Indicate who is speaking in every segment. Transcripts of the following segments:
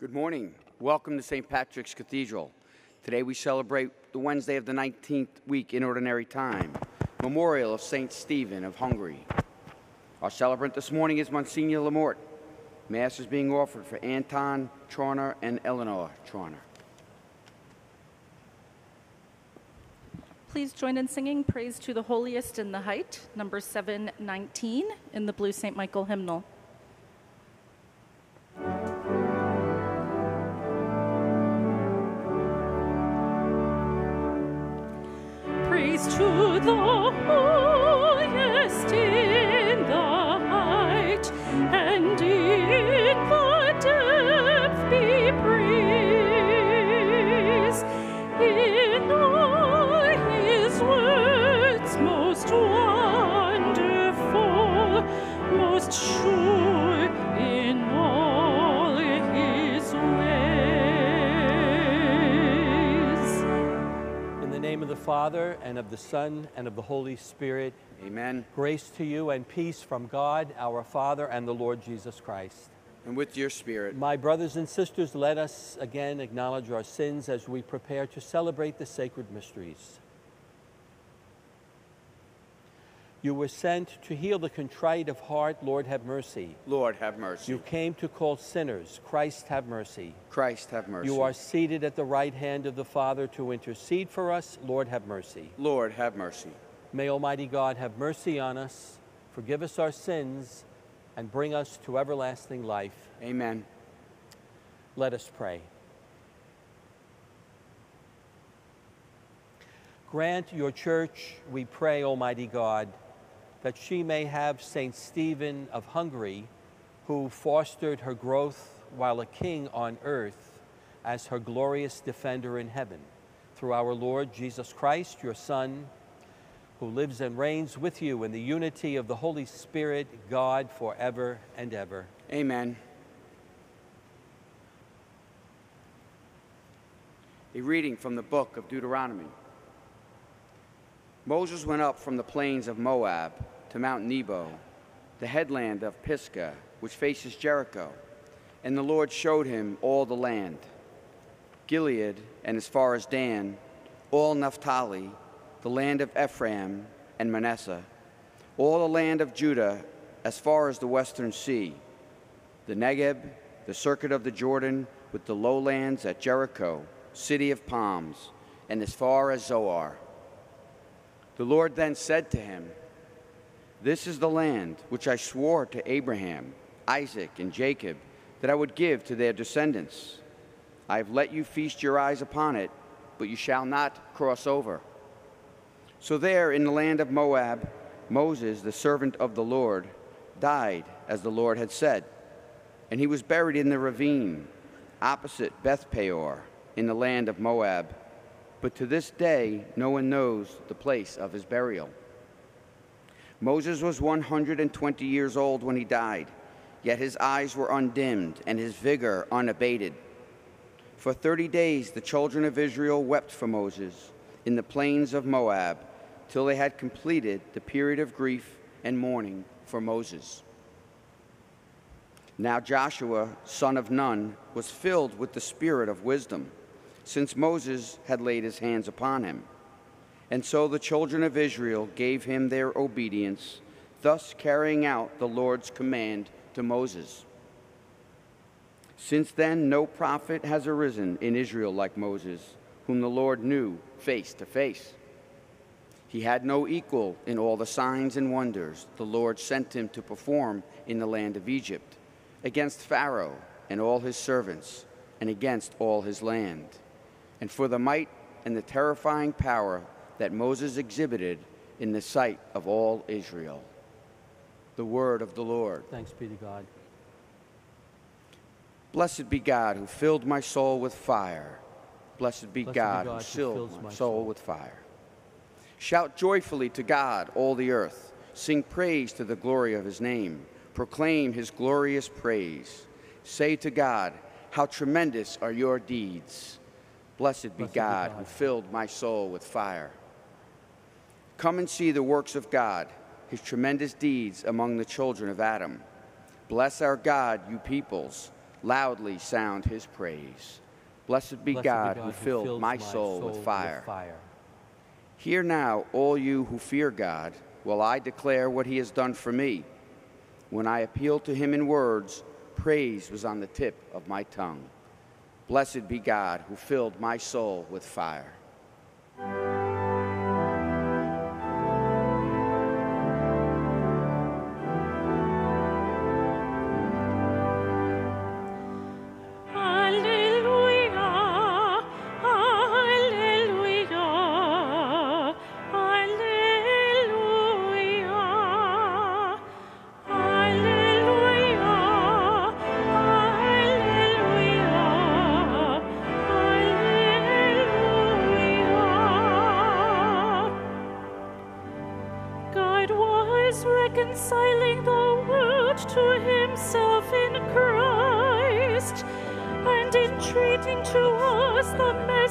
Speaker 1: Good morning. Welcome to St. Patrick's Cathedral. Today we celebrate the Wednesday of the 19th week in Ordinary Time, memorial of St. Stephen of Hungary. Our celebrant this morning is Monsignor LaMorte. Mass is being offered for Anton Trauner and Eleanor Trauner.
Speaker 2: Please join in singing Praise to the Holiest in the Height, number 719 in the Blue St. Michael hymnal.
Speaker 3: Father, and of the Son, and of the Holy Spirit,
Speaker 1: Amen.
Speaker 3: grace to you and peace from God, our Father, and the Lord Jesus Christ.
Speaker 1: And with your spirit,
Speaker 3: My brothers and sisters, let us again acknowledge our sins as we prepare to celebrate the sacred mysteries. You were sent to heal the contrite of heart, Lord, have mercy.
Speaker 1: Lord, have mercy.
Speaker 3: You came to call sinners, Christ, have mercy.
Speaker 1: Christ, have mercy.
Speaker 3: You are seated at the right hand of the Father to intercede for us, Lord, have mercy.
Speaker 1: Lord, have mercy.
Speaker 3: May Almighty God have mercy on us, forgive us our sins, and bring us to everlasting life.
Speaker 1: Amen.
Speaker 3: Let us pray. Grant your church, we pray, Almighty God, that she may have St. Stephen of Hungary, who fostered her growth while a king on earth, as her glorious defender in heaven. Through our Lord Jesus Christ, your Son, who lives and reigns with you in the unity of the Holy Spirit, God, forever and ever.
Speaker 1: Amen. A reading from the book of Deuteronomy. Moses went up from the plains of Moab to Mount Nebo, the headland of Pisgah, which faces Jericho, and the Lord showed him all the land Gilead and as far as Dan, all Naphtali, the land of Ephraim and Manasseh, all the land of Judah as far as the western sea, the Negeb, the circuit of the Jordan, with the lowlands at Jericho, city of palms, and as far as Zoar. The Lord then said to him, This is the land which I swore to Abraham, Isaac, and Jacob that I would give to their descendants. I have let you feast your eyes upon it, but you shall not cross over. So there in the land of Moab, Moses, the servant of the Lord, died as the Lord had said, and he was buried in the ravine opposite Beth Peor in the land of Moab. But to this day, no one knows the place of his burial. Moses was 120 years old when he died, yet his eyes were undimmed and his vigor unabated. For 30 days, the children of Israel wept for Moses in the plains of Moab till they had completed the period of grief and mourning for Moses. Now Joshua, son of Nun, was filled with the spirit of wisdom, since Moses had laid his hands upon him. And so the children of Israel gave him their obedience, thus carrying out the Lord's command to Moses. Since then, no prophet has arisen in Israel like Moses, whom the Lord knew face to face. He had no equal in all the signs and wonders the Lord sent him to perform in the land of Egypt, against Pharaoh and all his servants, and against all his land, and for the might and the terrifying power that Moses exhibited in the sight of all Israel. The word of the Lord.
Speaker 3: Thanks be to God.
Speaker 1: Blessed be God who filled my soul with fire. Blessed be
Speaker 3: Blessed be
Speaker 1: God,
Speaker 3: God
Speaker 1: who filled my soul
Speaker 3: soul.
Speaker 1: with fire. Shout joyfully to God, all the earth. Sing praise to the glory of his name. Proclaim his glorious praise. Say to God, How tremendous are your deeds! Blessed be God,
Speaker 3: God.
Speaker 1: who filled my soul with fire. Come and see the works of God, his tremendous deeds among the children of Adam. Bless our God, you peoples. loudly sound his praise. Blessed be,
Speaker 3: Blessed
Speaker 1: God, who filled
Speaker 3: fills
Speaker 1: my soul, with, fire.
Speaker 3: fire.
Speaker 1: Hear now, all you who fear God, while I declare what he has done for me. When I appealed to him in words, praise was on the tip of my tongue. Blessed be God, who filled my soul with fire.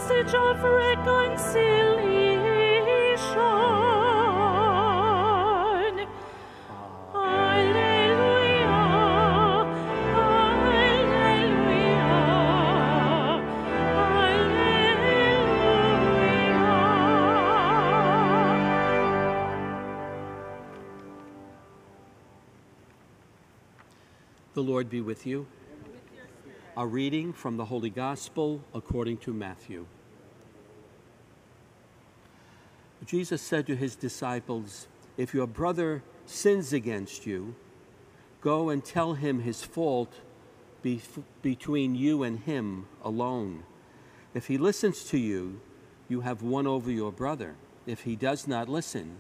Speaker 4: Message of reconciliation. Alleluia, alleluia, alleluia.
Speaker 3: The Lord be with you. A reading from the Holy Gospel according to Matthew. Jesus said to his disciples, If your brother sins against you, go and tell him his fault between you and him alone. If he listens to you, you have won over your brother. If he does not listen,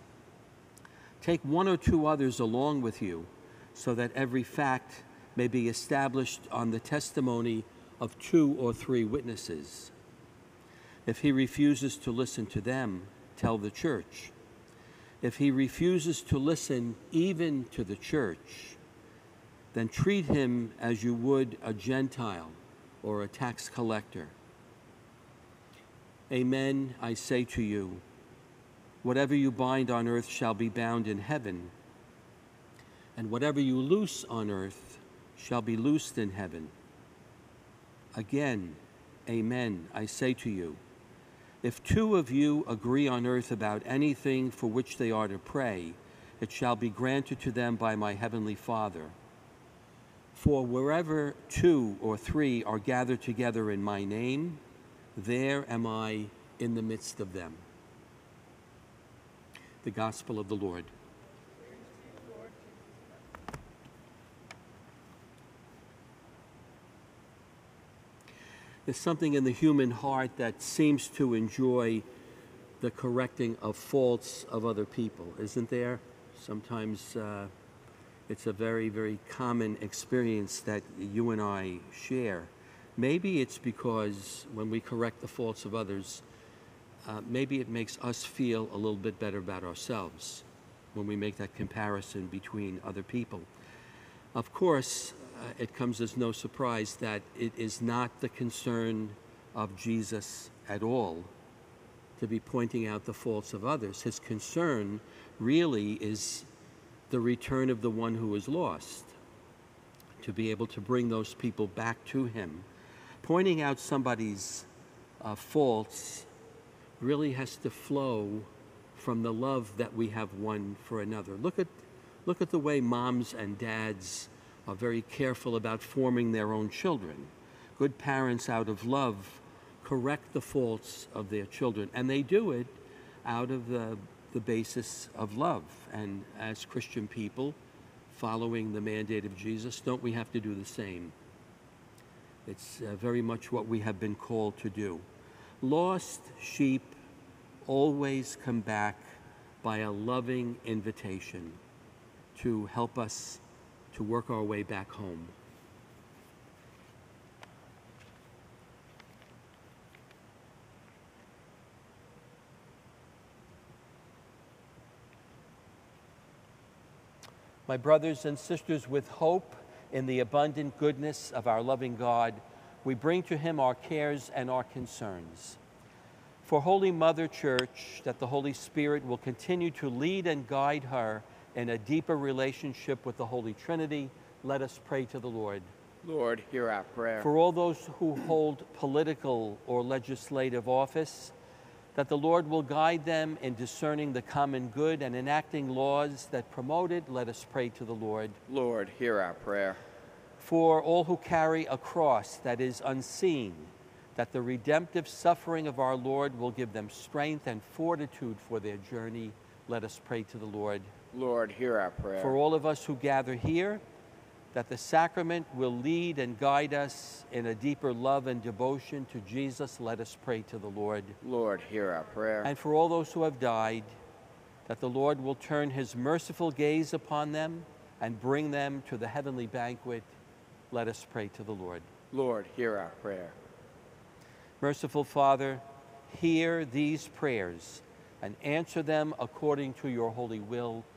Speaker 3: take one or two others along with you, so that every fact may be established on the testimony of two or three witnesses. If he refuses to listen to them, tell the church. If he refuses to listen even to the church, then treat him as you would a Gentile or a tax collector. Amen, I say to you, whatever you bind on earth shall be bound in heaven, and whatever you loose on earth shall be loosed in heaven. Again, amen, I say to you, if two of you agree on earth about anything for which they are to pray, it shall be granted to them by my heavenly Father. For wherever two or three are gathered together in my name, there am I in the midst of them. The Gospel of the Lord. There's something in the human heart that seems to enjoy the correcting of faults of other people, isn't there? Sometimes uh, it's a very, very common experience that you and I share. Maybe it's because when we correct the faults of others, uh, maybe it makes us feel a little bit better about ourselves when we make that comparison between other people. Of course, it comes as no surprise that it is not the concern of Jesus at all to be pointing out the faults of others. His concern really is the return of the one who is lost, to be able to bring those people back to him. Pointing out somebody's uh, faults really has to flow from the love that we have one for another. Look at, look at the way moms and dads are very careful about forming their own children. Good parents, out of love, correct the faults of their children, and they do it out of the, the basis of love. And as Christian people, following the mandate of Jesus, don't we have to do the same? It's uh, very much what we have been called to do. Lost sheep always come back by a loving invitation to help us to work our way back home. My brothers and sisters, with hope in the abundant goodness of our loving God, we bring to Him our cares and our concerns. For Holy Mother Church, that the Holy Spirit will continue to lead and guide her in a deeper relationship with the Holy Trinity, let us pray to the Lord.
Speaker 1: Lord, hear our prayer.
Speaker 3: For all those who hold political or legislative office, that the Lord will guide them in discerning the common good and enacting laws that promote it, let us pray to the Lord.
Speaker 1: Lord, hear our prayer.
Speaker 3: For all who carry a cross that is unseen, that the redemptive suffering of our Lord will give them strength and fortitude for their journey, let us pray to the Lord.
Speaker 1: Lord, hear our prayer.
Speaker 3: For all of us who gather here, that the sacrament will lead and guide us in a deeper love and devotion to Jesus, let us pray to the Lord.
Speaker 1: Lord, hear our prayer.
Speaker 3: And for all those who have died, that the Lord will turn his merciful gaze upon them and bring them to the heavenly banquet, let us pray to the Lord.
Speaker 1: Lord, hear our prayer.
Speaker 3: Merciful Father, hear these prayers and answer them according to your holy will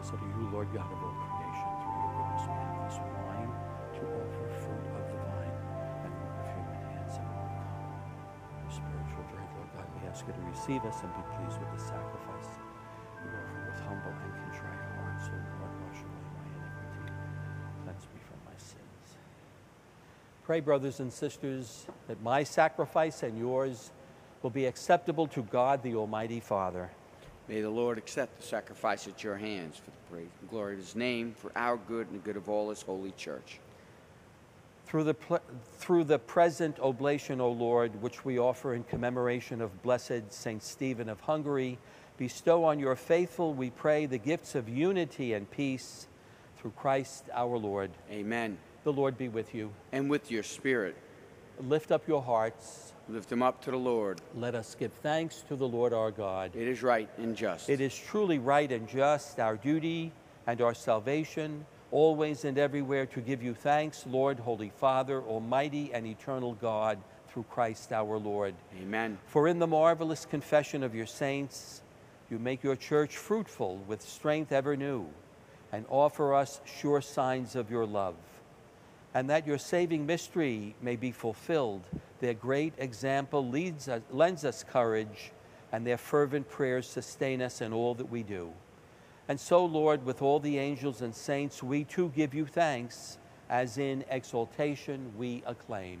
Speaker 3: Blessed are you, Lord God of all creation, through your goodness we have this wine to offer fruit of the vine, and work of human hands have overcome. Your spiritual drink, Lord God, we ask you to receive us and be pleased with the sacrifice. We offer with humble and contrite hearts, O Lord, wash away my iniquity. Cleanse me from my sins. Pray, brothers and sisters, that my sacrifice and yours will be acceptable to God, the Almighty Father.
Speaker 1: May the Lord accept the sacrifice at your hands for the praise and glory of his name, for our good and the good of all his holy church.
Speaker 3: Through the, through the present oblation, O Lord, which we offer in commemoration of blessed Saint Stephen of Hungary, bestow on your faithful, we pray, the gifts of unity and peace through Christ our Lord.
Speaker 1: Amen.
Speaker 3: The Lord be with you.
Speaker 1: And with your spirit,
Speaker 3: Lift up your hearts.
Speaker 1: Lift them up to the Lord.
Speaker 3: Let us give thanks to the Lord our God.
Speaker 1: It is right and just.
Speaker 3: It is truly right and just, our duty and our salvation, always and everywhere to give you thanks, Lord, Holy Father, Almighty and eternal God, through Christ our Lord.
Speaker 1: Amen.
Speaker 3: For in the marvelous confession of your saints, you make your church fruitful with strength ever new, and offer us sure signs of your love. And that your saving mystery may be fulfilled, their great example leads us, lends us courage, and their fervent prayers sustain us in all that we do. And so, Lord, with all the angels and saints, we too give you thanks, as in exaltation we acclaim.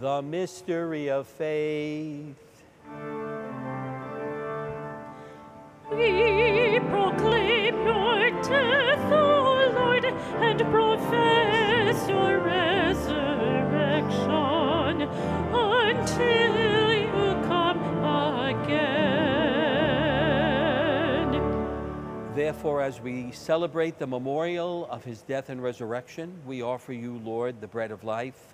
Speaker 3: The mystery of faith.
Speaker 4: We proclaim your death, O Lord, and profess your resurrection until you come again.
Speaker 3: Therefore, as we celebrate the memorial of his death and resurrection, we offer you, Lord, the bread of life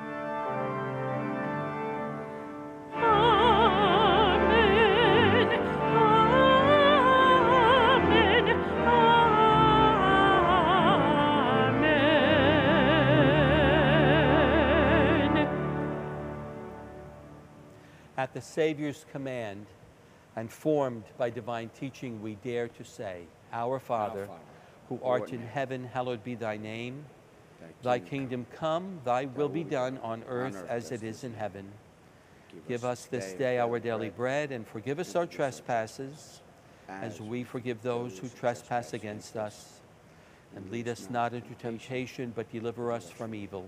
Speaker 3: At the Savior's command and formed by divine teaching, we dare to say, Our Father,
Speaker 1: Father,
Speaker 3: who art in heaven, hallowed be thy name.
Speaker 1: Thy
Speaker 3: Thy kingdom come, thy will be done on earth
Speaker 1: earth
Speaker 3: as
Speaker 1: as
Speaker 3: it is in heaven.
Speaker 1: Give
Speaker 3: Give us this day our daily bread, and forgive us our trespasses, as we forgive those who trespass against us. And lead us not into temptation, but deliver us from evil.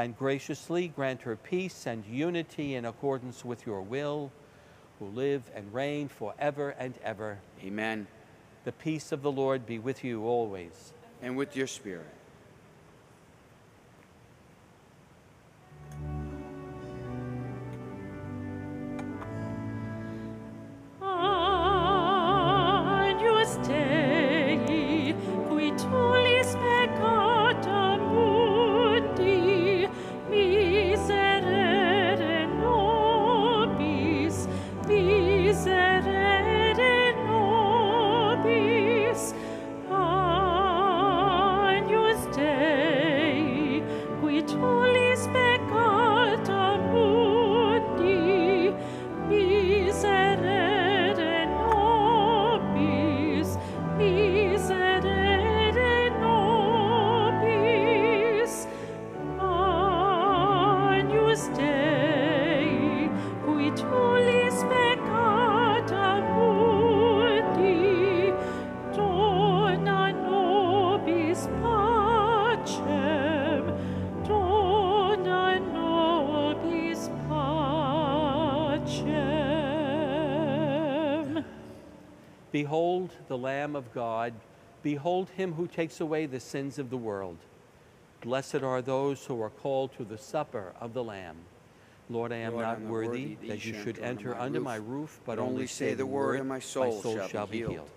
Speaker 3: and graciously grant her peace and unity in accordance with your will, who live and reign forever and ever.
Speaker 1: Amen.
Speaker 3: The peace of the Lord be with you always.
Speaker 1: And with your spirit.
Speaker 3: Behold the Lamb of God. Behold him who takes away the sins of the world. Blessed are those who are called to the supper of the Lamb. Lord, I am
Speaker 1: Lord,
Speaker 3: not
Speaker 1: I'm not
Speaker 3: worthy that you should enter under my roof, but
Speaker 1: but
Speaker 3: only say the word,
Speaker 1: and my soul shall be healed.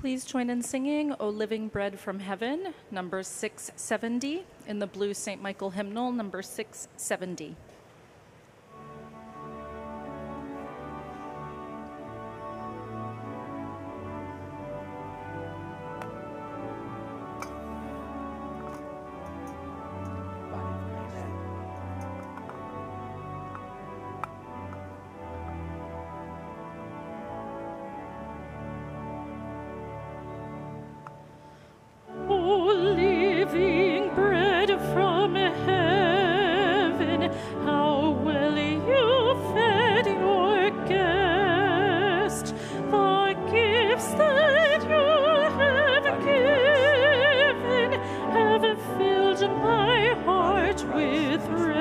Speaker 2: Please join in singing O Living Bread from Heaven, number 670, in the blue St. Michael hymnal, number 670.
Speaker 4: My heart with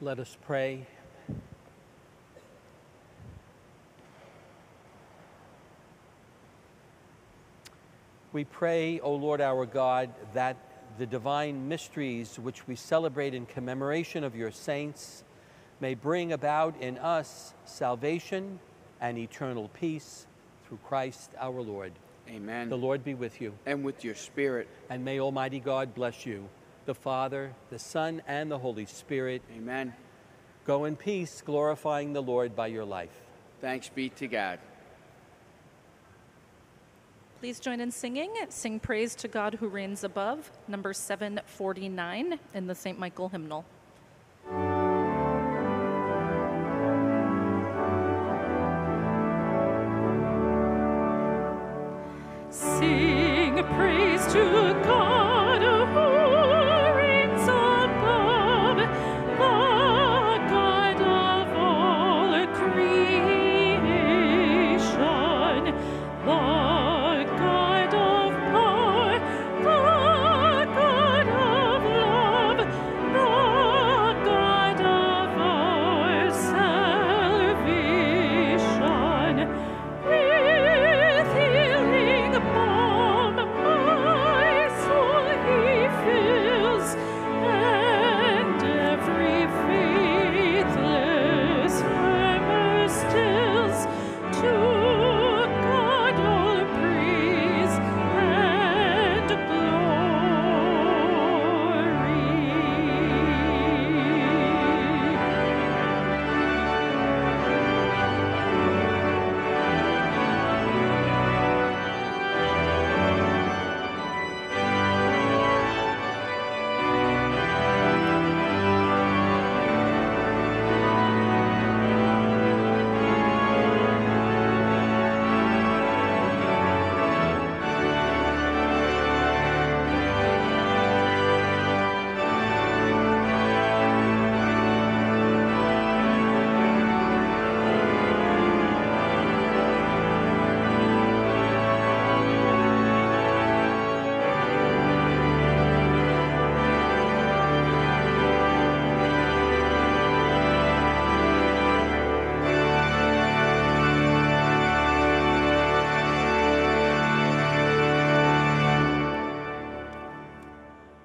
Speaker 3: Let us pray. We pray, O Lord our God, that the divine mysteries which we celebrate in commemoration of your saints may bring about in us salvation and eternal peace through Christ our Lord.
Speaker 1: Amen.
Speaker 3: The Lord be with you,
Speaker 1: And with your spirit.
Speaker 3: and may Almighty God bless you, the Father, the Son, and the Holy Spirit.
Speaker 1: Amen.
Speaker 3: Go in peace, glorifying the Lord by your life.
Speaker 1: Thanks be to God.
Speaker 2: Please join in singing Sing Praise to God Who Reigns Above, number 749, in the St. Michael hymnal.